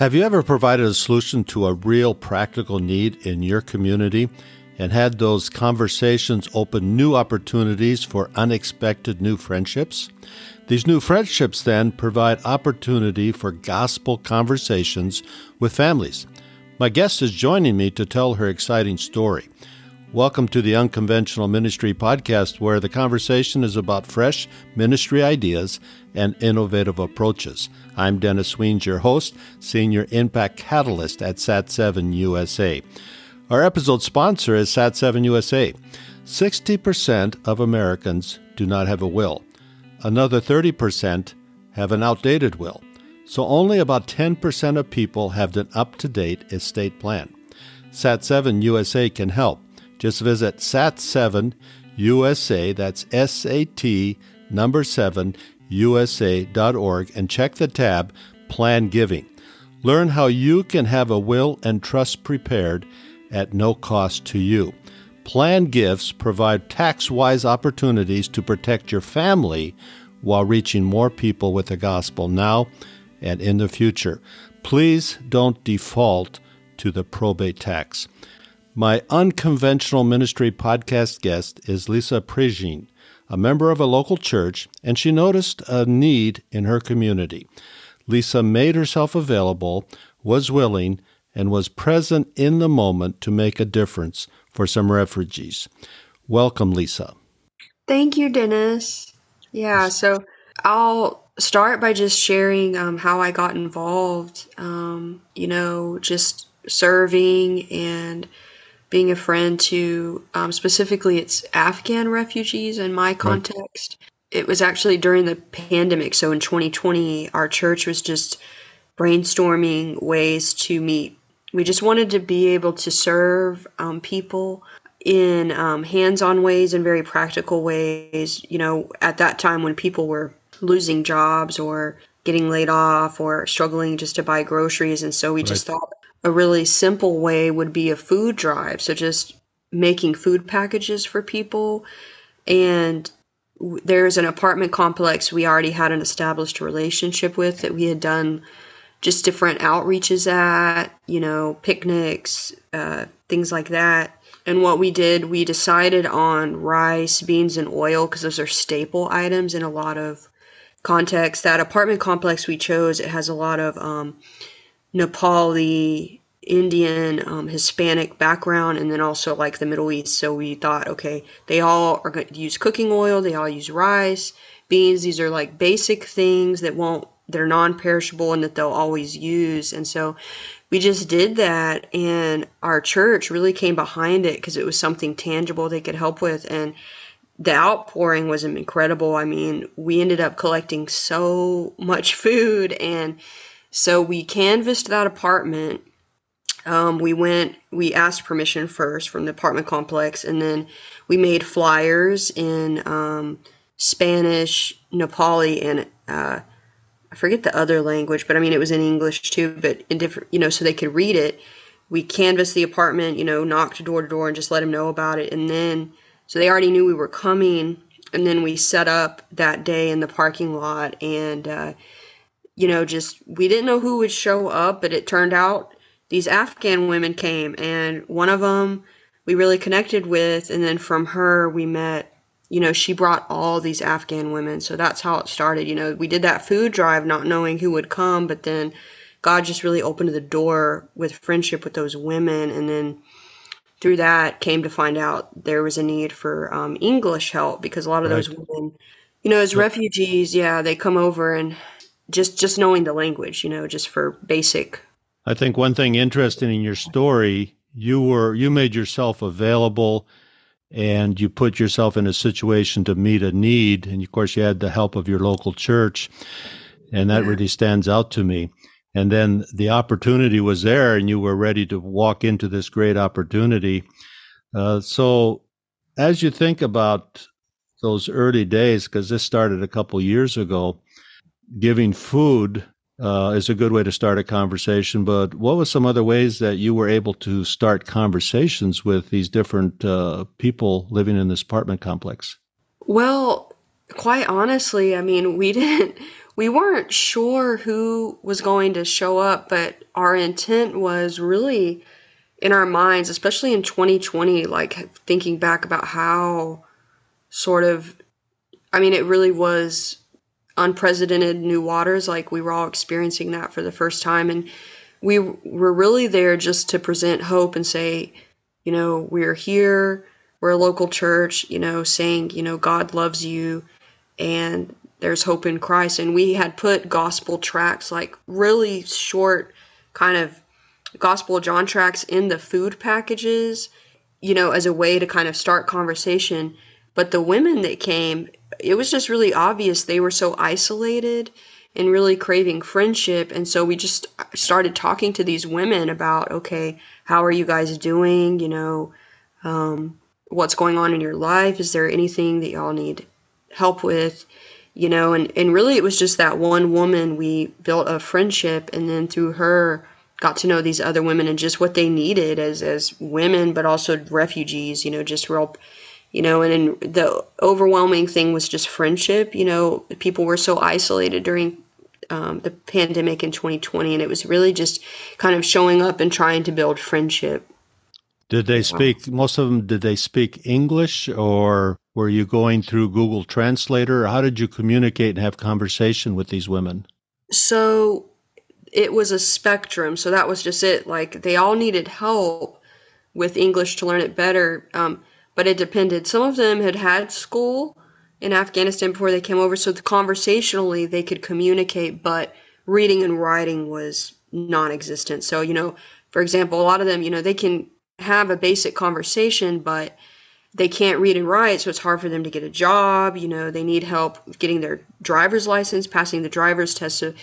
Have you ever provided a solution to a real practical need in your community and had those conversations open new opportunities for unexpected new friendships? These new friendships then provide opportunity for gospel conversations with families. My guest is joining me to tell her exciting story. Welcome to the Unconventional Ministry Podcast, where the conversation is about fresh ministry ideas and innovative approaches. I'm Dennis Wiens, your host, Senior Impact Catalyst at SAT7 USA. Our episode sponsor is SAT7 USA. 60% of Americans do not have a will. Another 30% have an outdated will. So only about 10% of people have an up to date estate plan. SAT7 USA can help. Just visit SAT7 USA, that's S A T number 7 USA.org, and check the tab Plan Giving. Learn how you can have a will and trust prepared at no cost to you. Plan gifts provide tax wise opportunities to protect your family while reaching more people with the gospel now and in the future. Please don't default to the probate tax. My unconventional ministry podcast guest is Lisa Prigin, a member of a local church, and she noticed a need in her community. Lisa made herself available, was willing, and was present in the moment to make a difference for some refugees. Welcome, Lisa. Thank you, Dennis. Yeah, so I'll start by just sharing um, how I got involved. Um, you know, just serving and being a friend to um, specifically it's Afghan refugees in my context. Right. It was actually during the pandemic. So in 2020, our church was just brainstorming ways to meet. We just wanted to be able to serve um, people in um, hands on ways and very practical ways. You know, at that time when people were losing jobs or getting laid off or struggling just to buy groceries. And so we right. just thought a really simple way would be a food drive. So just making food packages for people. And there's an apartment complex we already had an established relationship with that we had done just different outreaches at, you know, picnics, uh, things like that. And what we did, we decided on rice, beans, and oil because those are staple items in a lot of contexts. That apartment complex we chose, it has a lot of um, Nepali, Indian, um, Hispanic background, and then also like the Middle East. So we thought, okay, they all are going to use cooking oil, they all use rice, beans. These are like basic things that won't, they're non perishable and that they'll always use. And so we just did that, and our church really came behind it because it was something tangible they could help with. And the outpouring was incredible. I mean, we ended up collecting so much food and so we canvassed that apartment. Um, we went, we asked permission first from the apartment complex, and then we made flyers in um, Spanish, Nepali, and uh, I forget the other language, but I mean, it was in English too, but in different, you know, so they could read it. We canvassed the apartment, you know, knocked door to door and just let them know about it. And then, so they already knew we were coming. And then we set up that day in the parking lot and, uh, you know, just we didn't know who would show up, but it turned out these Afghan women came, and one of them we really connected with, and then from her we met. You know, she brought all these Afghan women, so that's how it started. You know, we did that food drive, not knowing who would come, but then God just really opened the door with friendship with those women, and then through that came to find out there was a need for um, English help because a lot of right. those women, you know, as refugees, yeah, they come over and just just knowing the language, you know, just for basic. I think one thing interesting in your story, you were you made yourself available and you put yourself in a situation to meet a need and of course you had the help of your local church and that yeah. really stands out to me and then the opportunity was there and you were ready to walk into this great opportunity uh, so as you think about those early days because this started a couple years ago giving food uh, is a good way to start a conversation. But what was some other ways that you were able to start conversations with these different uh, people living in this apartment complex? Well, quite honestly, I mean, we didn't we weren't sure who was going to show up, but our intent was really in our minds, especially in 2020, like thinking back about how sort of, I mean, it really was unprecedented new waters. Like we were all experiencing that for the first time. And we were really there just to present hope and say, you know, we're here, we're a local church, you know, saying, you know, God loves you and there's hope in Christ. And we had put gospel tracks, like really short, kind of Gospel John tracks in the food packages, you know, as a way to kind of start conversation. But the women that came, it was just really obvious they were so isolated and really craving friendship. And so we just started talking to these women about, okay, how are you guys doing? You know, um, what's going on in your life? Is there anything that y'all need help with? You know, and, and really it was just that one woman we built a friendship and then through her got to know these other women and just what they needed as as women, but also refugees. You know, just real, you know, and then the overwhelming thing was just friendship. You know, people were so isolated during um, the pandemic in 2020, and it was really just kind of showing up and trying to build friendship. Did they speak? Most of them did they speak English, or were you going through Google Translator? How did you communicate and have conversation with these women? So it was a spectrum. So that was just it. Like they all needed help with English to learn it better. Um, but it depended. Some of them had had school in Afghanistan before they came over, so conversationally they could communicate, but reading and writing was non-existent. So you know, for example, a lot of them, you know, they can have a basic conversation, but they can't read and write, so it's hard for them to get a job. You know, they need help getting their driver's license, passing the driver's test. So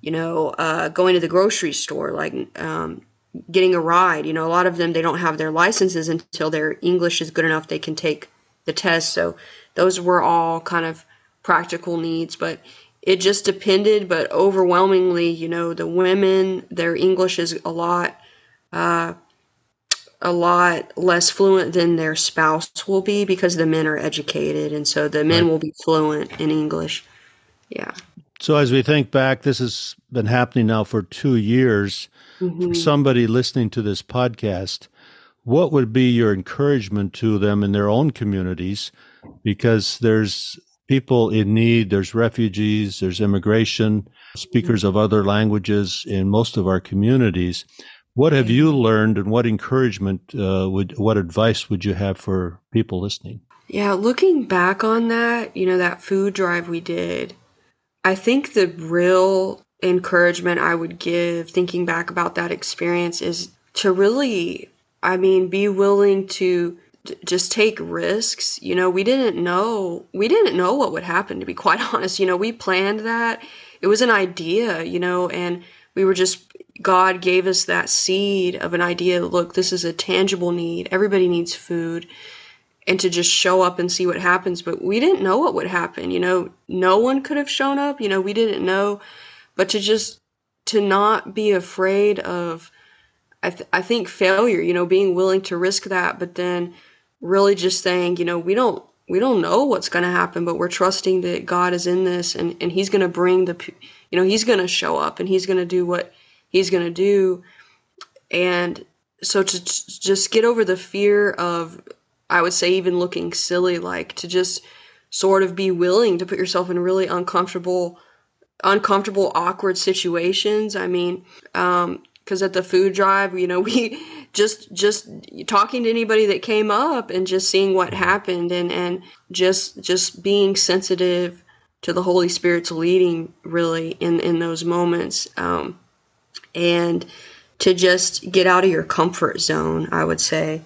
you know, uh, going to the grocery store, like um, getting a ride. You know, a lot of them they don't have their licenses until their English is good enough they can take the test. So those were all kind of practical needs, but it just depended. But overwhelmingly, you know, the women their English is a lot. Uh, a lot less fluent than their spouse will be because the men are educated and so the men will be fluent in English. Yeah. So, as we think back, this has been happening now for two years. Mm-hmm. For somebody listening to this podcast, what would be your encouragement to them in their own communities? Because there's people in need, there's refugees, there's immigration, speakers of other languages in most of our communities. What have you learned, and what encouragement uh, would, what advice would you have for people listening? Yeah, looking back on that, you know, that food drive we did, I think the real encouragement I would give thinking back about that experience is to really, I mean, be willing to just take risks. You know, we didn't know we didn't know what would happen to be quite honest. You know, we planned that. It was an idea, you know, and we were just God gave us that seed of an idea, look, this is a tangible need. Everybody needs food and to just show up and see what happens. But we didn't know what would happen. You know, no one could have shown up. You know, we didn't know. But to just to not be afraid of, I, th- I think failure. You know, being willing to risk that, but then really just saying, you know, we don't we don't know what's going to happen, but we're trusting that God is in this and and He's going to bring the, you know, He's going to show up and He's going to do what He's going to do, and so to just get over the fear of I would say even looking silly, like to just sort of be willing to put yourself in really uncomfortable, uncomfortable, awkward situations. I mean, um, because at the food drive, you know, we just just talking to anybody that came up and just seeing what happened and and just just being sensitive to the Holy Spirit's leading really in in those moments, um, and to just get out of your comfort zone. I would say,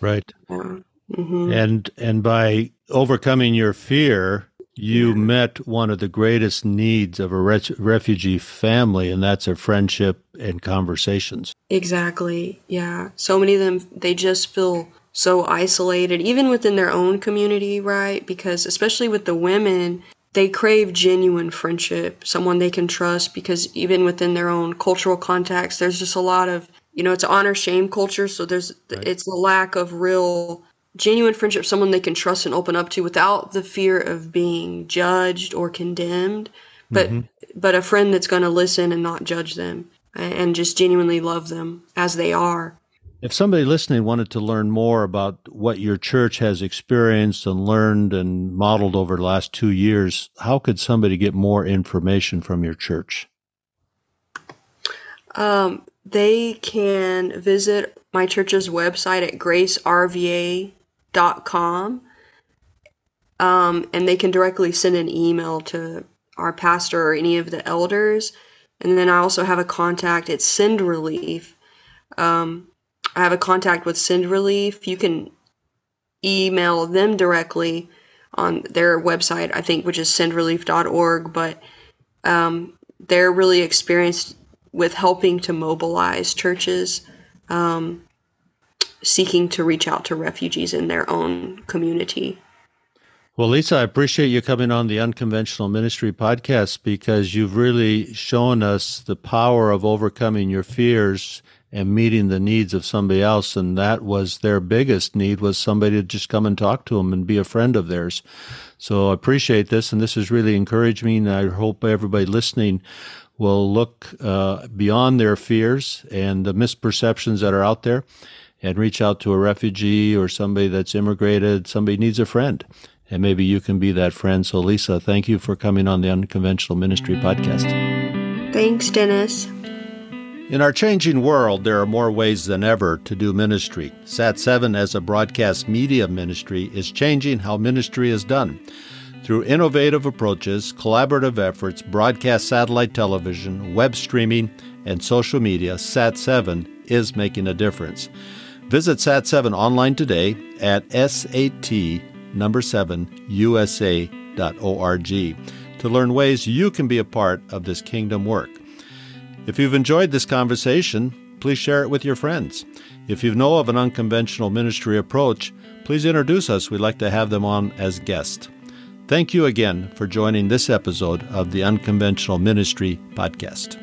right. Yeah. Mm-hmm. And and by overcoming your fear, you yeah. met one of the greatest needs of a re- refugee family, and that's a friendship and conversations. Exactly. Yeah. So many of them, they just feel so isolated, even within their own community, right? Because especially with the women, they crave genuine friendship, someone they can trust, because even within their own cultural context, there's just a lot of, you know, it's honor shame culture. So there's, right. it's a lack of real genuine friendship, someone they can trust and open up to without the fear of being judged or condemned. But mm-hmm. but a friend that's going to listen and not judge them and just genuinely love them as they are. If somebody listening wanted to learn more about what your church has experienced and learned and modeled over the last two years, how could somebody get more information from your church? Um, they can visit my church's website at gracerva.com um, and they can directly send an email to our pastor or any of the elders. And then I also have a contact at Send Relief. Um, I have a contact with Send Relief. You can email them directly on their website, I think, which is sendrelief.org. But um, they're really experienced with helping to mobilize churches um, seeking to reach out to refugees in their own community. Well, Lisa, I appreciate you coming on the Unconventional Ministry podcast because you've really shown us the power of overcoming your fears and meeting the needs of somebody else. And that was their biggest need was somebody to just come and talk to them and be a friend of theirs. So I appreciate this. And this has really. And I hope everybody listening will look uh, beyond their fears and the misperceptions that are out there and reach out to a refugee or somebody that's immigrated. Somebody needs a friend and maybe you can be that friend. So, Lisa, thank you for coming on the Unconventional Ministry podcast. Thanks, Dennis. In our changing world, there are more ways than ever to do ministry. Sat7 as a broadcast media ministry is changing how ministry is done. Through innovative approaches, collaborative efforts, broadcast satellite television, web streaming, and social media, Sat7 is making a difference. Visit Sat7 online today at SAT number 7 usa.org to learn ways you can be a part of this kingdom work. If you've enjoyed this conversation, please share it with your friends. If you know of an unconventional ministry approach, please introduce us. We'd like to have them on as guests. Thank you again for joining this episode of the Unconventional Ministry Podcast.